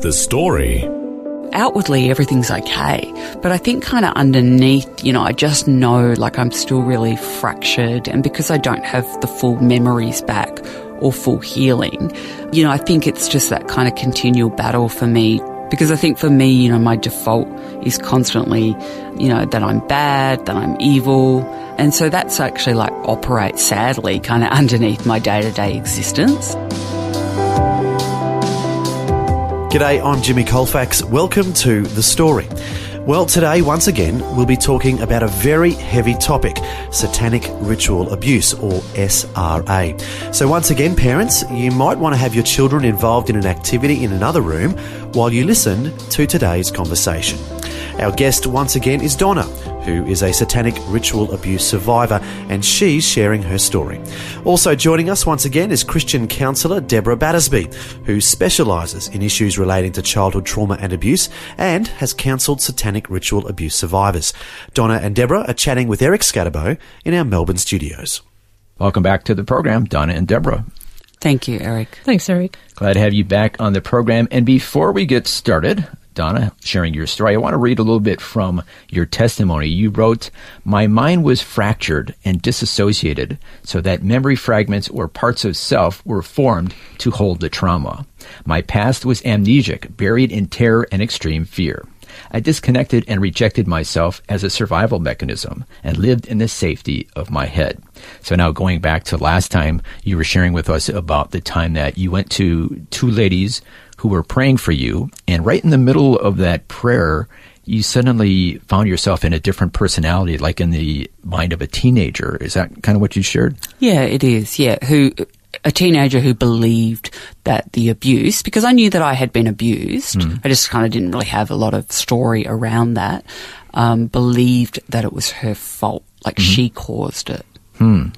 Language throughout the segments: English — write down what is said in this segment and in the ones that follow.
The story. Outwardly, everything's okay. But I think kind of underneath, you know, I just know like I'm still really fractured. And because I don't have the full memories back or full healing, you know, I think it's just that kind of continual battle for me. Because I think for me, you know, my default is constantly, you know, that I'm bad, that I'm evil. And so that's actually like operates sadly kind of underneath my day to day existence. G'day, I'm Jimmy Colefax. Welcome to The Story. Well, today, once again, we'll be talking about a very heavy topic satanic ritual abuse, or SRA. So, once again, parents, you might want to have your children involved in an activity in another room while you listen to today's conversation. Our guest, once again, is Donna, who is a satanic ritual abuse survivor, and she's sharing her story. Also joining us once again is Christian counsellor Deborah Battersby, who specialises in issues relating to childhood trauma and abuse and has counselled satanic ritual abuse survivors. Donna and Deborah are chatting with Eric Skattebo in our Melbourne studios. Welcome back to the program, Donna and Deborah. Thank you, Eric. Thanks, Eric. Glad to have you back on the program. And before we get started, Donna, sharing your story. I want to read a little bit from your testimony. You wrote, My mind was fractured and disassociated so that memory fragments or parts of self were formed to hold the trauma. My past was amnesic, buried in terror and extreme fear. I disconnected and rejected myself as a survival mechanism and lived in the safety of my head. So now going back to last time, you were sharing with us about the time that you went to two ladies who were praying for you. And right in the middle of that prayer, you suddenly found yourself in a different personality, like in the mind of a teenager. Is that kind of what you shared? Yeah, it is. Yeah. Who, a teenager who believed that the abuse, because I knew that I had been abused, mm. I just kind of didn't really have a lot of story around that, um, believed that it was her fault, like mm-hmm. she caused it. Hmm.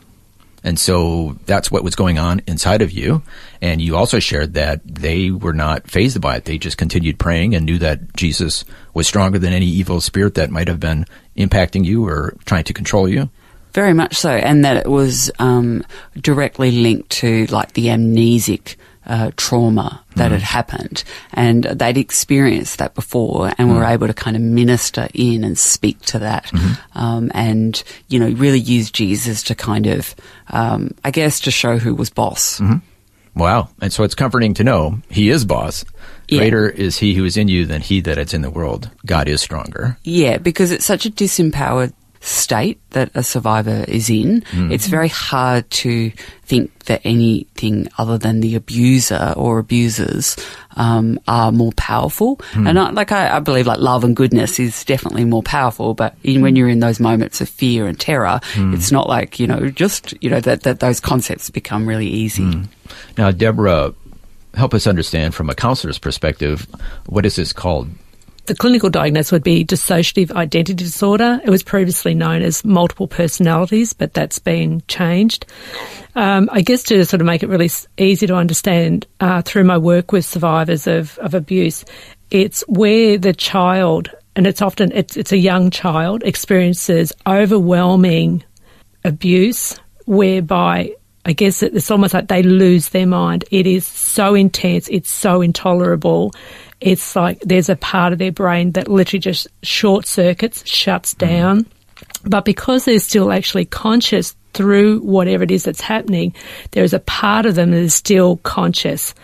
And so that's what was going on inside of you. And you also shared that they were not phased by it. They just continued praying and knew that Jesus was stronger than any evil spirit that might have been impacting you or trying to control you. Very much so. And that it was um, directly linked to like the amnesic uh, trauma that mm. had happened, and they'd experienced that before, and mm. were able to kind of minister in and speak to that, mm-hmm. um, and you know really use Jesus to kind of, um, I guess, to show who was boss. Mm-hmm. Wow! And so it's comforting to know He is boss. Yeah. Greater is He who is in you than He that is in the world. God is stronger. Yeah, because it's such a disempowered state that a survivor is in, mm. it's very hard to think that anything other than the abuser or abusers um, are more powerful. Mm. And I, like I, I, believe, like love and goodness is definitely more powerful. But in, when you're in those moments of fear and terror, mm. it's not like you know just you know that that those concepts become really easy. Hmm. Now, Deborah, help us understand from a counselor's perspective what is this called the clinical diagnosis would be dissociative identity disorder. It was previously known as multiple personalities, but that's been changed. Um, I guess to sort of make it really easy to understand uh, through my work with survivors of, of abuse, it's where the child, and it's often it's, it's a young child, experiences overwhelming abuse, whereby I guess it's almost like they lose their mind. It is so intense, it's so intolerable it's like there's a part of their brain that literally just short circuits, shuts mm. down. But because they're still actually conscious through whatever it is that's happening, there is a part of them that is still conscious.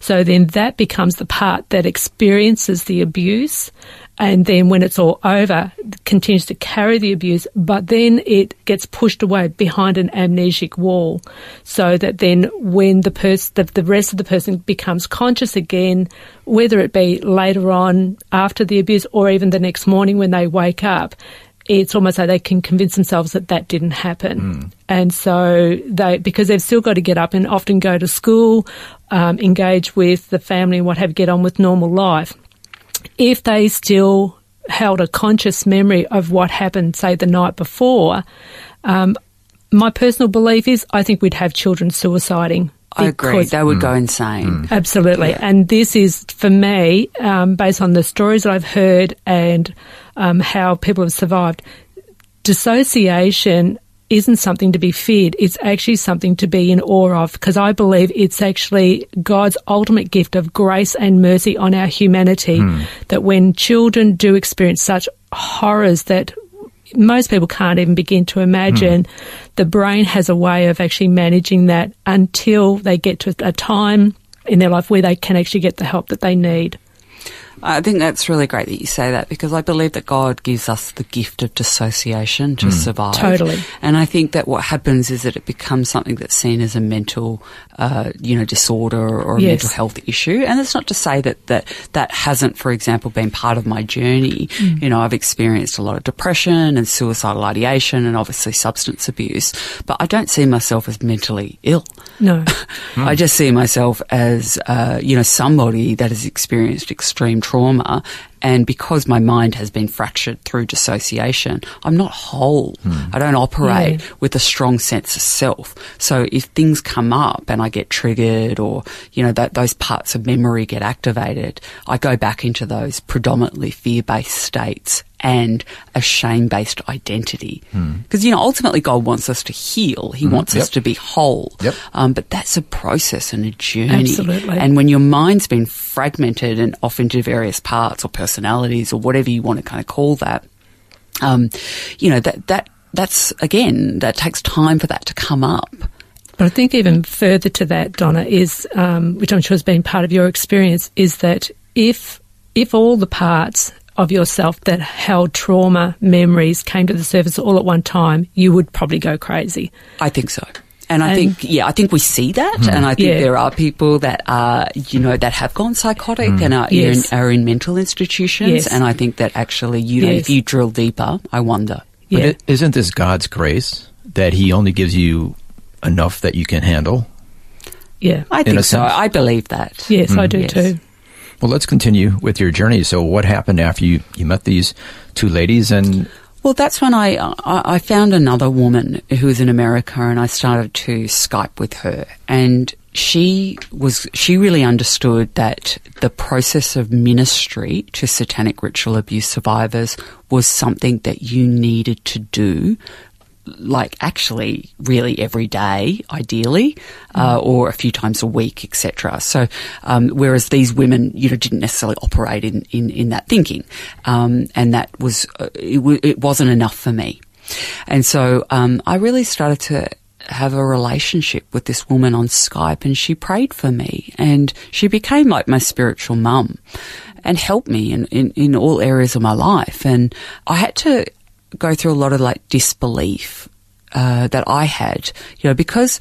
So then that becomes the part that experiences the abuse and then when it's all over, continues to carry the abuse, but then it gets pushed away behind an amnesic wall, so that then when the person, the, the rest of the person becomes conscious again, whether it be later on after the abuse or even the next morning when they wake up, it's almost like they can convince themselves that that didn't happen. Hmm. And so they, because they've still got to get up and often go to school, um, engage with the family and what have, get on with normal life. If they still held a conscious memory of what happened, say, the night before, um, my personal belief is I think we'd have children suiciding. I agree. They would go insane. Absolutely. Yeah. And this is, for me, um, based on the stories that I've heard and um, how people have survived, dissociation isn't something to be feared. It's actually something to be in awe of because I believe it's actually God's ultimate gift of grace and mercy on our humanity. Hmm. That when children do experience such horrors that most people can't even begin to imagine, hmm. the brain has a way of actually managing that until they get to a time in their life where they can actually get the help that they need. I think that's really great that you say that because I believe that God gives us the gift of dissociation to survive. Totally. And I think that what happens is that it becomes something that's seen as a mental, uh, you know, disorder or a Yes. mental health issue. And it's not to say that, that that hasn't, for example, been part of my journey. You know, I've experienced a lot of depression and suicidal ideation and obviously substance abuse, but I don't see myself as mentally ill. No. I just see myself as, uh, you know, somebody that has experienced extreme trauma. And because my mind has been fractured through dissociation, I'm not whole. Hmm. I don't operate Yeah. with a strong sense of self. So if things come up and I get triggered or, you know, that those parts of memory get activated, I go back into those predominantly fear-based states and a shame-based identity. Because, you know, ultimately God wants us to heal. He wants us to be whole. Yep. Um, but that's a process and a journey. Absolutely. And when your mind's been fragmented and off into various parts or personalities or whatever you want to kind of call that, um, you know, that, that, that's again, that takes time for that to come up. But I think even further to that, Donna, is um, which I'm sure has been part of your experience, is that if if all the parts of yourself that held trauma memories came to the surface all at one time, you would probably go crazy. I think so. And I And- think, yeah, I think we see that. Hmm. And I think Yeah. there are people that are, you know, that have gone psychotic hmm. and are, Yes. in, are in mental institutions. Yes. And I think that actually, you know, if you drill deeper, I wonder. Yeah, But is isn't this God's grace that He only gives you enough that you can handle? yeah, I think so. sense. I believe that. yes, I hmm. do Yes. too. Well, let's continue with your journey. So, what happened after you, you met these two ladies? And Well, that's when I, I found another woman who was in America, and I started to Skype with her, and she was she really understood that the process of ministry to satanic ritual abuse survivors was something that you needed to do like actually really every day, ideally, uh, or a few times a week, etc. So, um, whereas these women, you know, didn't necessarily operate in in, in that thinking, um, and that was uh, it, w- it wasn't enough for me, and so um, I really started to have a relationship with this woman on Skype, and she prayed for me, and she became like my spiritual mum, and helped me in, in, in all areas of my life, and I had to go through a lot of like disbelief uh, that I had, you know, because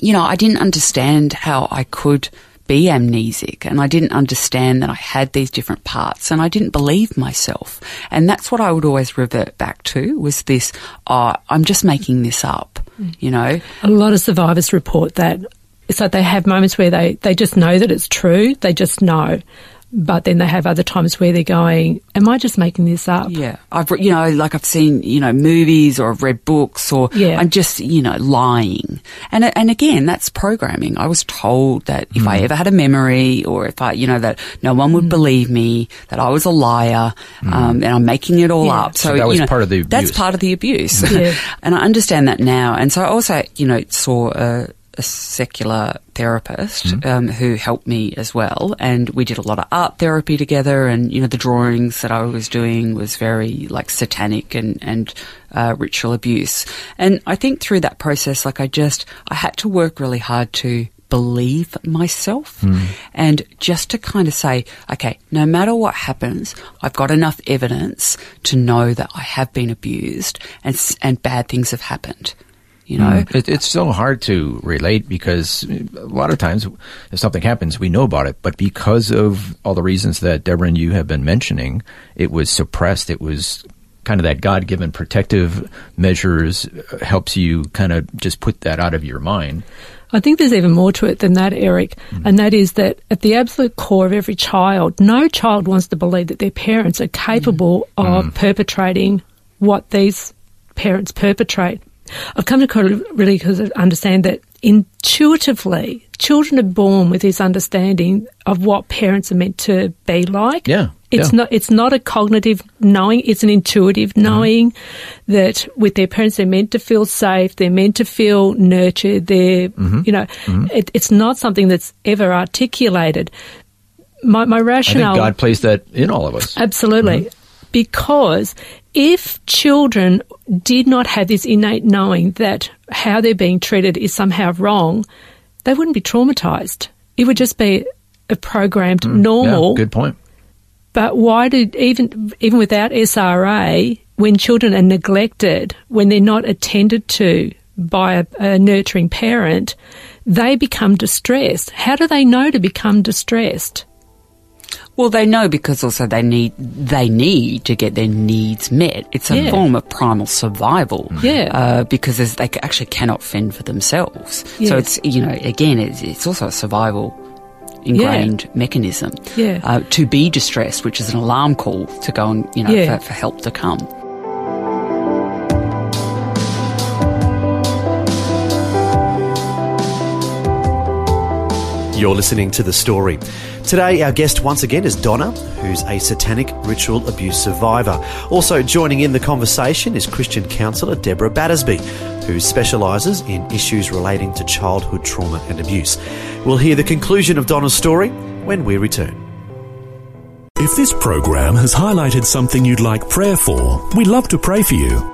you know I didn't understand how I could be amnesic and I didn't understand that I had these different parts and I didn't believe myself. And that's what I would always revert back to was this, oh, I'm just making this up, you know? A lot of survivors report that. It's like they have moments where they, they just know that it's true. They just know. But then they have other times where they're going, Am I just making this up? Yeah, I've re- you know like I've seen you know movies or I've read books or Yeah. I'm just you know lying and and again that's programming. I was told that if I mm. ever had a memory or if I you know that no one would mm. believe me that I was a liar mm. um, and I'm making it all Yeah. up. So, So that was you know, part of the That's part of the abuse. Yeah. and I understand that now. And so I also you know saw a a secular therapist um, who helped me as well, and we did a lot of art therapy together. And you know, the drawings that I was doing was very like satanic and and uh, ritual abuse. And I think through that process, like I just I had to work really hard to believe myself and just to kind of say, okay, no matter what happens, I've got enough evidence to know that I have been abused and and bad things have happened. You know, mm. it, it's so hard to relate because a lot of times if something happens, we know about it. But because of all the reasons that Deborah and you have been mentioning, it was suppressed. It was kind of that God given protective measures uh, helps you kind of just put that out of your mind. I think there's even more to it than that, Eric, mm-hmm. and that is that at the absolute core of every child, no child wants to believe that their parents are capable mm-hmm. of mm-hmm. perpetrating what these parents perpetrate. I've come to really because I understand that intuitively, children are born with this understanding of what parents are meant to be like. Yeah, It's yeah. not it's not a cognitive knowing, it's an intuitive uh-huh. knowing that with their parents they're meant to feel safe, they're meant to feel nurtured, they're mm-hmm. you know, mm-hmm. it, it's not something that's ever articulated. My my I think rationale God placed that in all of us. Absolutely. Mm-hmm. Because if children did not have this innate knowing that how they're being treated is somehow wrong, they wouldn't be traumatized. It would just be a programmed hmm, normal. Yeah, good point. But why did even even without SRA, when children are neglected, when they're not attended to by a, a nurturing parent, they become distressed. How do they know to become distressed? Well, they know because also they need they need to get their needs met. It's a Yeah. form of primal survival. Yeah. uh, because they actually cannot fend for themselves. So it's you know again it's, it's also a survival ingrained mechanism. Yeah. Uh, to be distressed, which is an alarm call to go and you know Yeah. for, for help to come. You're listening to The Story. Today, our guest once again is Donna, who's a satanic ritual abuse survivor. Also joining in the conversation is Christian counsellor Deborah Battersby, who specialises in issues relating to childhood trauma and abuse. We'll hear the conclusion of Donna's story when we return. If this program has highlighted something you'd like prayer for, we'd love to pray for you.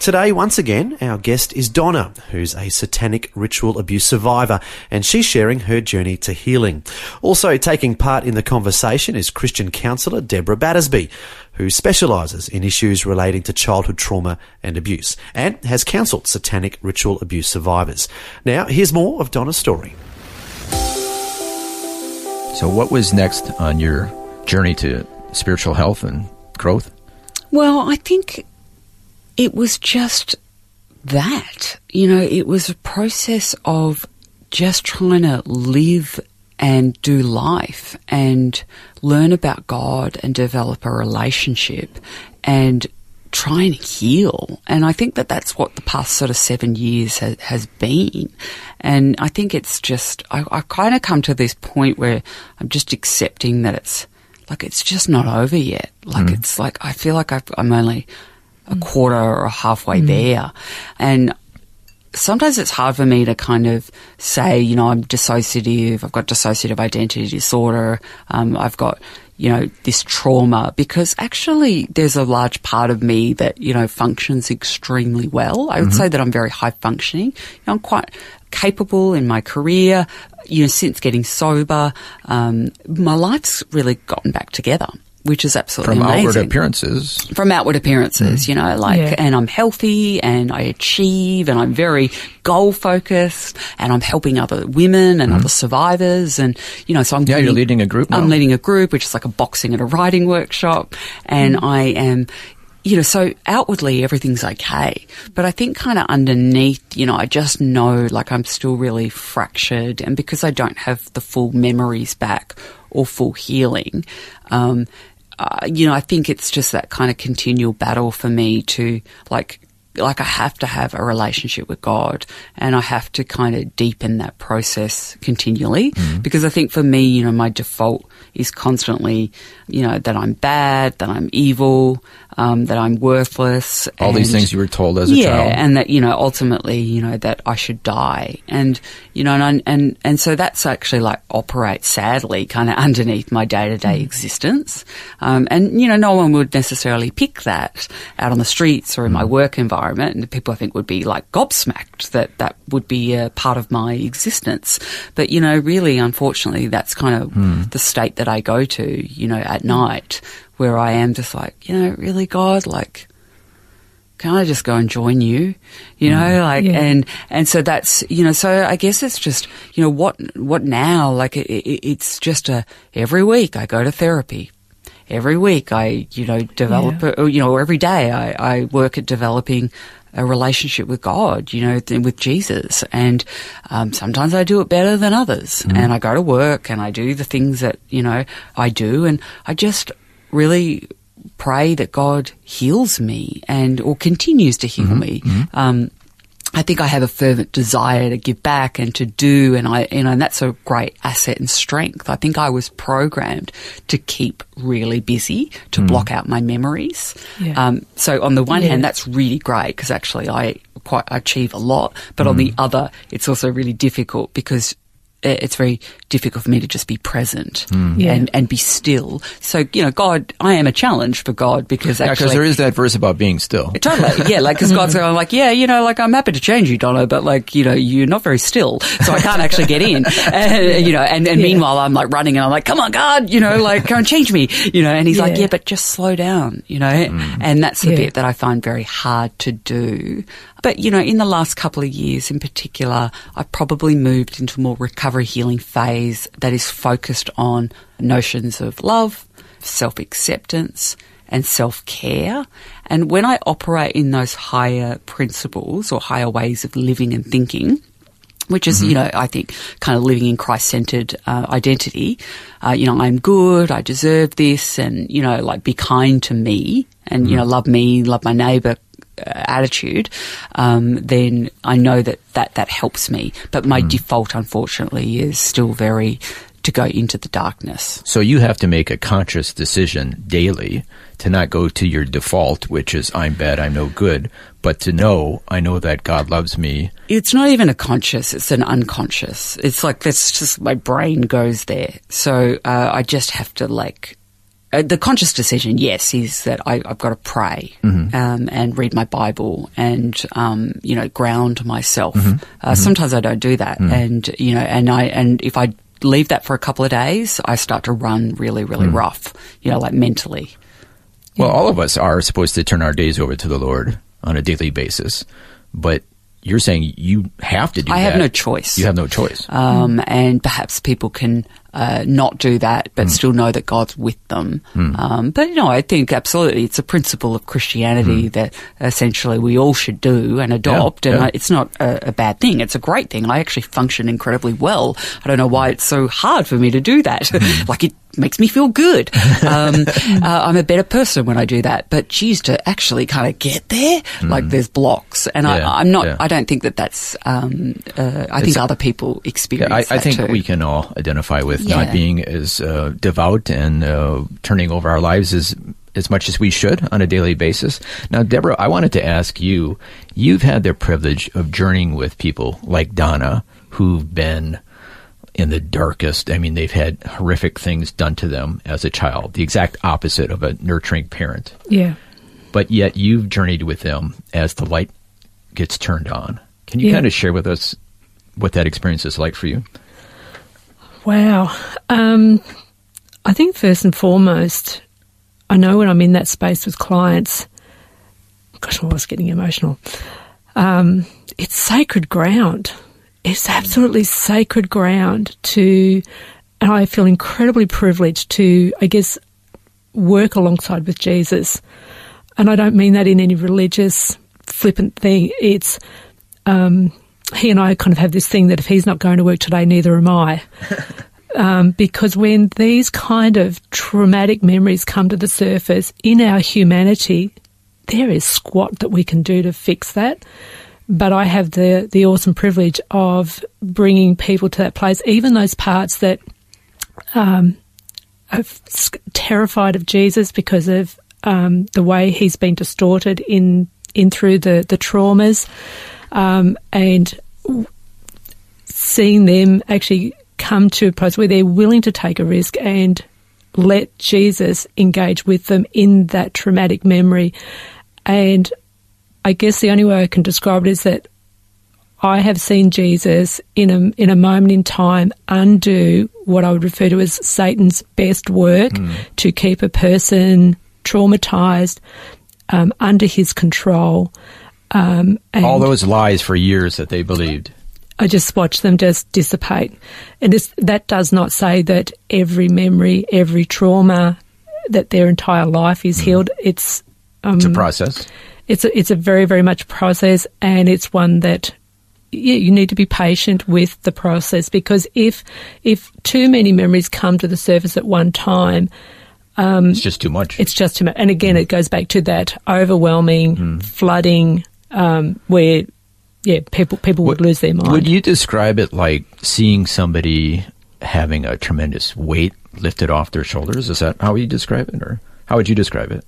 Today, once again, our guest is Donna, who's a satanic ritual abuse survivor, and she's sharing her journey to healing. Also taking part in the conversation is Christian counsellor Deborah Battersby, who specialises in issues relating to childhood trauma and abuse, and has counselled satanic ritual abuse survivors. Now, here's more of Donna's story. So, what was next on your journey to spiritual health and growth? Well, I think it was just that. You know, it was a process of just trying to live and do life and learn about God and develop a relationship and try and heal. And I think that that's what the past sort of seven years has, has been. And I think it's just, I, I kind of come to this point where I'm just accepting that it's like, it's just not over yet. Like, mm. it's like, I feel like I've, I'm only a quarter or halfway there. And sometimes it's hard for me to kind of say, you know, I'm dissociative, I've got dissociative identity disorder, um, I've got, you know, this trauma, because actually there's a large part of me that, you know, functions extremely well. I would say that I'm very high functioning. You know, I'm quite capable in my career. You know, since getting sober, um, my life's really gotten back together. Which is absolutely From outward appearances, from outward appearances, you know, like, Yeah. and I'm healthy and I achieve and I'm very goal focused and I'm helping other women and other survivors and, you know, so I'm. Yeah, you're leading a group now. I'm leading a group, which is like a boxing and a writing workshop and Mm. I am, you know, so outwardly everything's okay. But I think kind of underneath, you know, I just know like I'm still really fractured and because I don't have the full memories back or full healing, um, uh, you know, I think it's just that kind of continual battle for me to like, like I have to have a relationship with God and I have to kind of deepen that process continually because I think for me, you know, my default is constantly, you know, that I'm bad, that I'm evil, um, that I'm worthless. all these things you were told as a yeah, child. and that you know ultimately you know that I should die, and you know, and and and so that's actually like operates sadly kind of underneath my day to day existence, um, and you know, no one would necessarily pick that out on the streets or in Mm. my work environment. Environment, and people I think would be like gobsmacked that that would be a part of my existence. But you know, really, unfortunately, that's kind of hmm. the state that I go to, you know, at night, where I am just like, you know, really, God, like can I just go and join you? You know, hmm. like, Yeah. and, and so that's, you know, so I guess it's just, you know, what, what now? Like, it, it, it's just a, every week I go to therapy. Every week I, you know, develop, Yeah. a, you know, every day I, I work at developing a relationship with God, you know, th- with Jesus. And um, sometimes I do it better than others. And I go to work and I do the things that, you know, I do. And I just really pray that God heals me and or continues to heal me. Um, I think I have a fervent desire to give back and to do, and I, you know, and that's a great asset and strength. I think I was programmed to keep really busy, to block out my memories. Yeah. Um, so on the one Yeah. hand, that's really great because actually I quite achieve a lot, but on the other, it's also really difficult because Eh, it's very difficult for me to just be present hmm. Yeah. and, and be still. So, you know, God, I am a challenge for God because actually. because there is that verse about being still. Totally, yeah. Like, because God's going, like, yeah, you know, like I'm happy to change you, Donna, but like, you know, you're not very still, so I can't actually get in. And, you know, and, and meanwhile, I'm like running, and I'm like, come on, God, you know, like, come and change me, you know. And he's like, Yeah. yeah, but just slow down, you know. Hmm. And that's the Yeah. bit that I find very hard to do. But you know, in the last couple of years, in particular, I've probably moved into a more recovery healing phase that is focused on notions of love, self acceptance, and self care. And when I operate in those higher principles or higher ways of living and thinking, which is, you know, I think kind of living in Christ centered uh, identity. Uh, you know, I'm good, I deserve this, and, you know, like be kind to me and, you know, love me, love my neighbor. Uh, attitude, um, then I know that, that that helps me. But my default, unfortunately, is still very to go into the darkness. So you have to make a conscious decision daily to not go to your default, which is I'm bad, I'm no good, but to know I know that God loves me. It's not even a conscious, it's an unconscious. It's like that's just my brain goes there. So uh, I just have to like. Uh, the conscious decision, yes, is that I, I've got to pray um, and read my Bible and um, you know ground myself. Uh, Sometimes I don't do that, and you know, and I and if I leave that for a couple of days, I start to run really, really rough. You know, like mentally. Well, all of us are supposed to turn our days over to the Lord on a daily basis, but you're saying you have to do that. I that. have no choice. You have no choice. um, and perhaps people can uh, not do that, but still know that God's with them. Um, but no, I think absolutely it's a principle of Christianity that essentially we all should do and adopt, and yeah. I, it's not a, a bad thing. It's a great thing. I actually function incredibly well. I don't know why it's so hard for me to do that. like it makes me feel good. Um, uh, I'm a better person when I do that. But geez, to actually kind of get there, like there's blocks, and Yeah, I, I'm not. yeah. I don't think that that's. Um, uh, I think other people experience. Yeah, I, I think too. we can all identify with not being as uh, devout and uh, turning over our lives as as much as we should on a daily basis. Now, Deborah, I wanted to ask you: You've had the privilege of journeying with people like Donna, who've been in the darkest. I mean, they've had horrific things done to them as a child, the exact opposite of a nurturing parent. Yeah. But yet, you've journeyed with them as the light gets turned on. Can you Yeah. kind of share with us what that experience is like for you? Wow. Um, I think first and foremost, I know when I'm in that space with clients, gosh, I was getting emotional. Um, it's sacred ground. It's absolutely sacred ground to, and I feel incredibly privileged to, I guess, work alongside with Jesus. And I don't mean that in any religious, flippant thing. It's, um, he and I kind of have this thing that if he's not going to work today, neither am I. um, because when these kind of traumatic memories come to the surface in our humanity, there is squat that we can do to fix that. But I have the the awesome privilege of bringing people to that place, even those parts that um, are terrified of Jesus because of um, the way he's been distorted in in through the the traumas, um, and seeing them actually come to a place where they're willing to take a risk and let Jesus engage with them in that traumatic memory, and I guess the only way I can describe it is that I have seen Jesus in a in a moment in time undo what I would refer to as Satan's best work to keep a person traumatized um, under his control. Um, and All those lies for years that they believed. I just watch them just dissipate. And this, that does not say that every memory, every trauma, that their entire life is healed. It's um, It's a process. It's a, it's a very very much process, and it's one that yeah, you need to be patient with the process because if if too many memories come to the surface at one time, um, It's just too much. it's just too much. And again, mm. it goes back to that overwhelming mm. flooding um, where yeah, people people would lose their mind. Would you describe it like seeing somebody having a tremendous weight lifted off their shoulders? Is that how you describe it, or how would you describe it?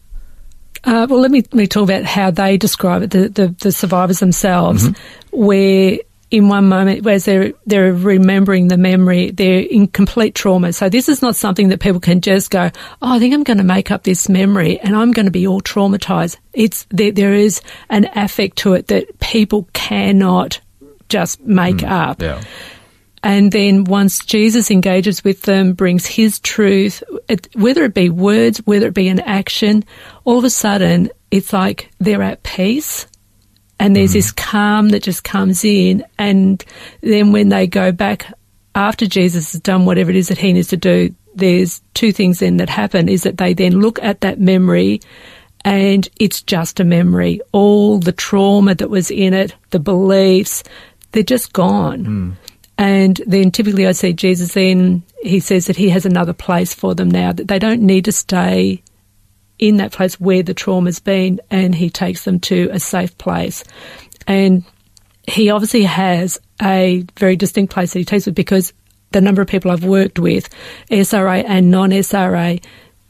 Uh, well, let me, let me talk about how they describe it, the, the, the survivors themselves, where in one moment, whereas they're, they're remembering the memory, they're in complete trauma. So this is not something that people can just go, oh, I think I'm going to make up this memory and I'm going to be all traumatized. It's, there, there is an affect to it that people cannot just make up. Yeah. And then once Jesus engages with them, brings his truth, it, whether it be words, whether it be an action, all of a sudden it's like they're at peace. And there's this mm-hmm. calm that just comes in. And then when they go back after Jesus has done whatever it is that he needs to do, there's two things then that happen is that they then look at that memory and it's just a memory. All the trauma that was in it, the beliefs, they're just gone. Mm. And then typically I see Jesus then, he says that he has another place for them now, that they don't need to stay in that place where the trauma's been, and he takes them to a safe place. And he obviously has a very distinct place that he takes it because the number of people I've worked with, SRA and non SRA,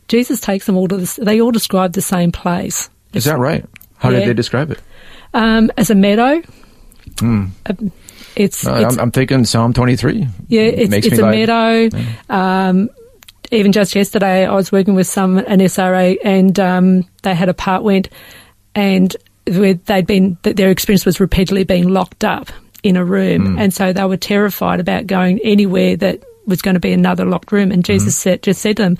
Jesus takes them all to this, they all describe the same place. Is that right? How Yeah. did they describe it? Um, as a meadow, um, it's, Uh, it's I'm, I'm thinking Psalm 23. Yeah, it's, Makes it's me a glad. meadow. Um, even just yesterday, I was working with some an SRA, and um, they had a part went, and where they'd been their experience was repeatedly being locked up in a room, and so they were terrified about going anywhere that was going to be another locked room. And Jesus said, just said to them.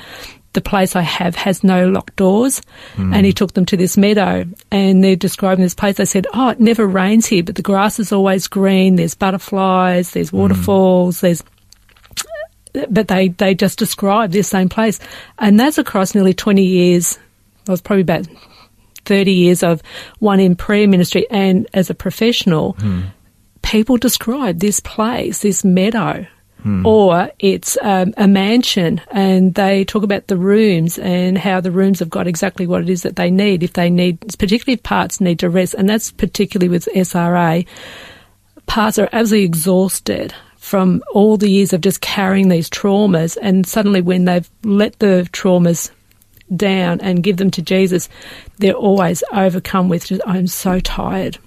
The place I have has no locked doors. Hmm. And he took them to this meadow and they're describing this place. They said, Oh, it never rains here, but the grass is always green. There's butterflies, there's hmm. waterfalls, there's but they, they just describe this same place. And that's across nearly 20 years. Well, was probably about 30 years of one in prayer ministry and as a professional. Hmm. People describe this place, this meadow. Or it's um, a mansion, and they talk about the rooms and how the rooms have got exactly what it is that they need. If they need, particularly if parts need to rest, and that's particularly with SRA, parts are absolutely exhausted from all the years of just carrying these traumas and suddenly when they've let the traumas down and give them to Jesus, they're always overcome with just, I'm so tired.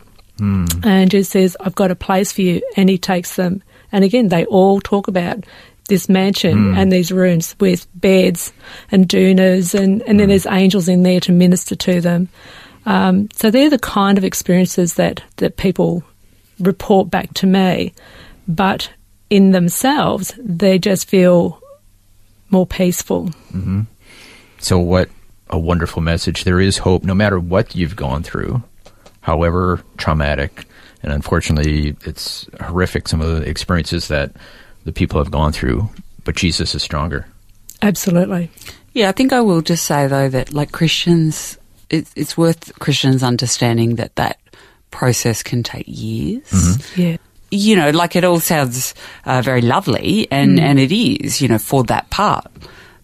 And Jesus says, I've got a place for you. And he takes them. And again, they all talk about this mansion hmm. and these rooms with beds and doonas and, and then hmm. there's angels in there to minister to them. Um, so they're the kind of experiences that, that people report back to me. But in themselves, they just feel more peaceful. Mm-hmm. So, what a wonderful message. There is hope no matter what you've gone through, however traumatic. And unfortunately, it's horrific, some of the experiences that the people have gone through, but Jesus is stronger. Absolutely. Yeah, I think I will just say though that like Christians, it, it's worth Christians understanding that that process can take years. Yeah. You know, like it all sounds uh, very lovely, Mm. and and it is, you know, for that part.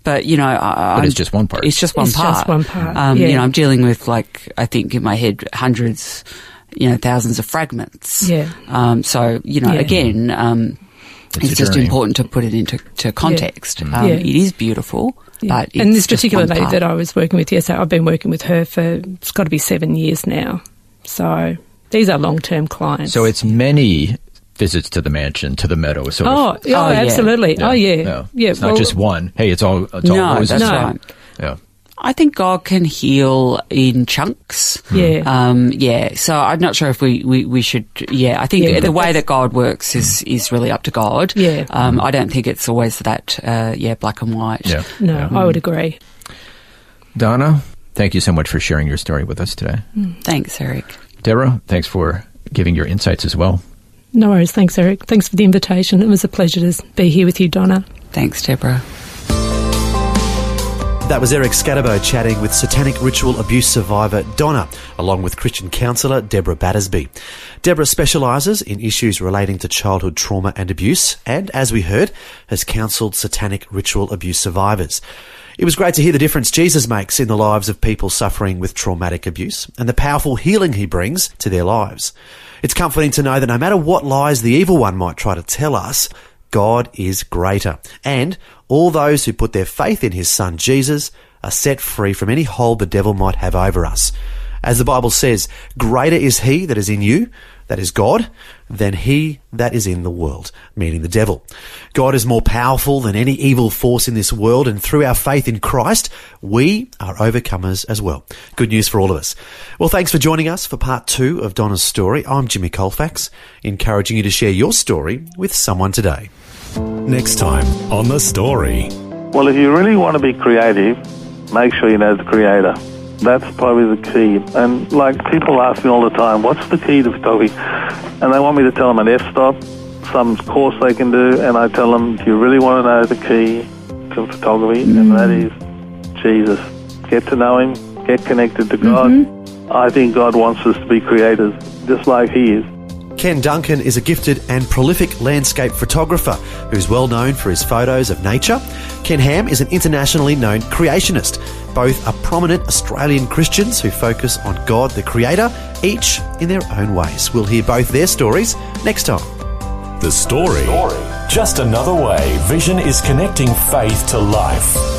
But you know, I, But it's just one part. It's just one It's part. just one part, Um, yeah. You know, I'm dealing with like I think in my head hundreds, you know, thousands of fragments. Yeah. Um, so you know, Yeah. again, um, It's it's, just journey. important to put it into to context. Um, Yeah. It is beautiful, Yeah. but and it's this just particular one lady part. that I was working with, yes, I've been working with her for it's got to be seven years now. So these are long term clients. So, it's many visits to the mansion, to the meadow. So, oh, if- yeah, Oh, yeah. absolutely. Oh, yeah, yeah. It's not just one. Hey, it's all. It's all No, roses. that's No. right. Yeah. I think God can heal in chunks. Yeah. Um, yeah. So I'm not sure if we, we, we should, yeah, I think Yeah, the way that God works is, is really up to God. Yeah. Um, I don't think it's always that, uh, yeah, black and white. Yeah. No, Yeah. I would agree. Donna, thank you so much for sharing your story with us today. Thanks, Eric. Deborah, thanks for giving your insights as well. No worries. Thanks, Eric. Thanks for the invitation. It was a pleasure to be here with you, Donna. Thanks, Deborah. That was Eric Skattebo chatting with satanic ritual abuse survivor Donna, along with Christian counsellor Deborah Battersby. Deborah specialises in issues relating to childhood trauma and abuse, and as we heard, has counselled satanic ritual abuse survivors. It was great to hear the difference Jesus makes in the lives of people suffering with traumatic abuse and the powerful healing he brings to their lives. It's comforting to know that no matter what lies the evil one might try to tell us, God is greater. And all those who put their faith in his son Jesus are set free from any hold the devil might have over us. As the Bible says, greater is he that is in you, that is God, than he that is in the world, meaning the devil. God is more powerful than any evil force in this world, and through our faith in Christ, we are overcomers as well. Good news for all of us. Well, thanks for joining us for part two of Donna's story. I'm Jimmy Colefax, encouraging you to share your story with someone today. Next time on The Story. Well, if you really want to be creative, make sure you know the creator. That's probably the key. And like people ask me all the time, what's the key to photography? And they want me to tell them an f-stop, some course they can do, and I tell them, do you really want to know the key to photography? And mm-hmm. that is Jesus. Get to know him, get connected to God. Mm-hmm. I think God wants us to be creators, just like he is. Ken Duncan is a gifted and prolific landscape photographer who's well known for his photos of nature. Ken Ham is an internationally known creationist. Both are prominent Australian Christians who focus on God the Creator, each in their own ways. We'll hear both their stories next time. The Story. Just another way Vision is connecting faith to life.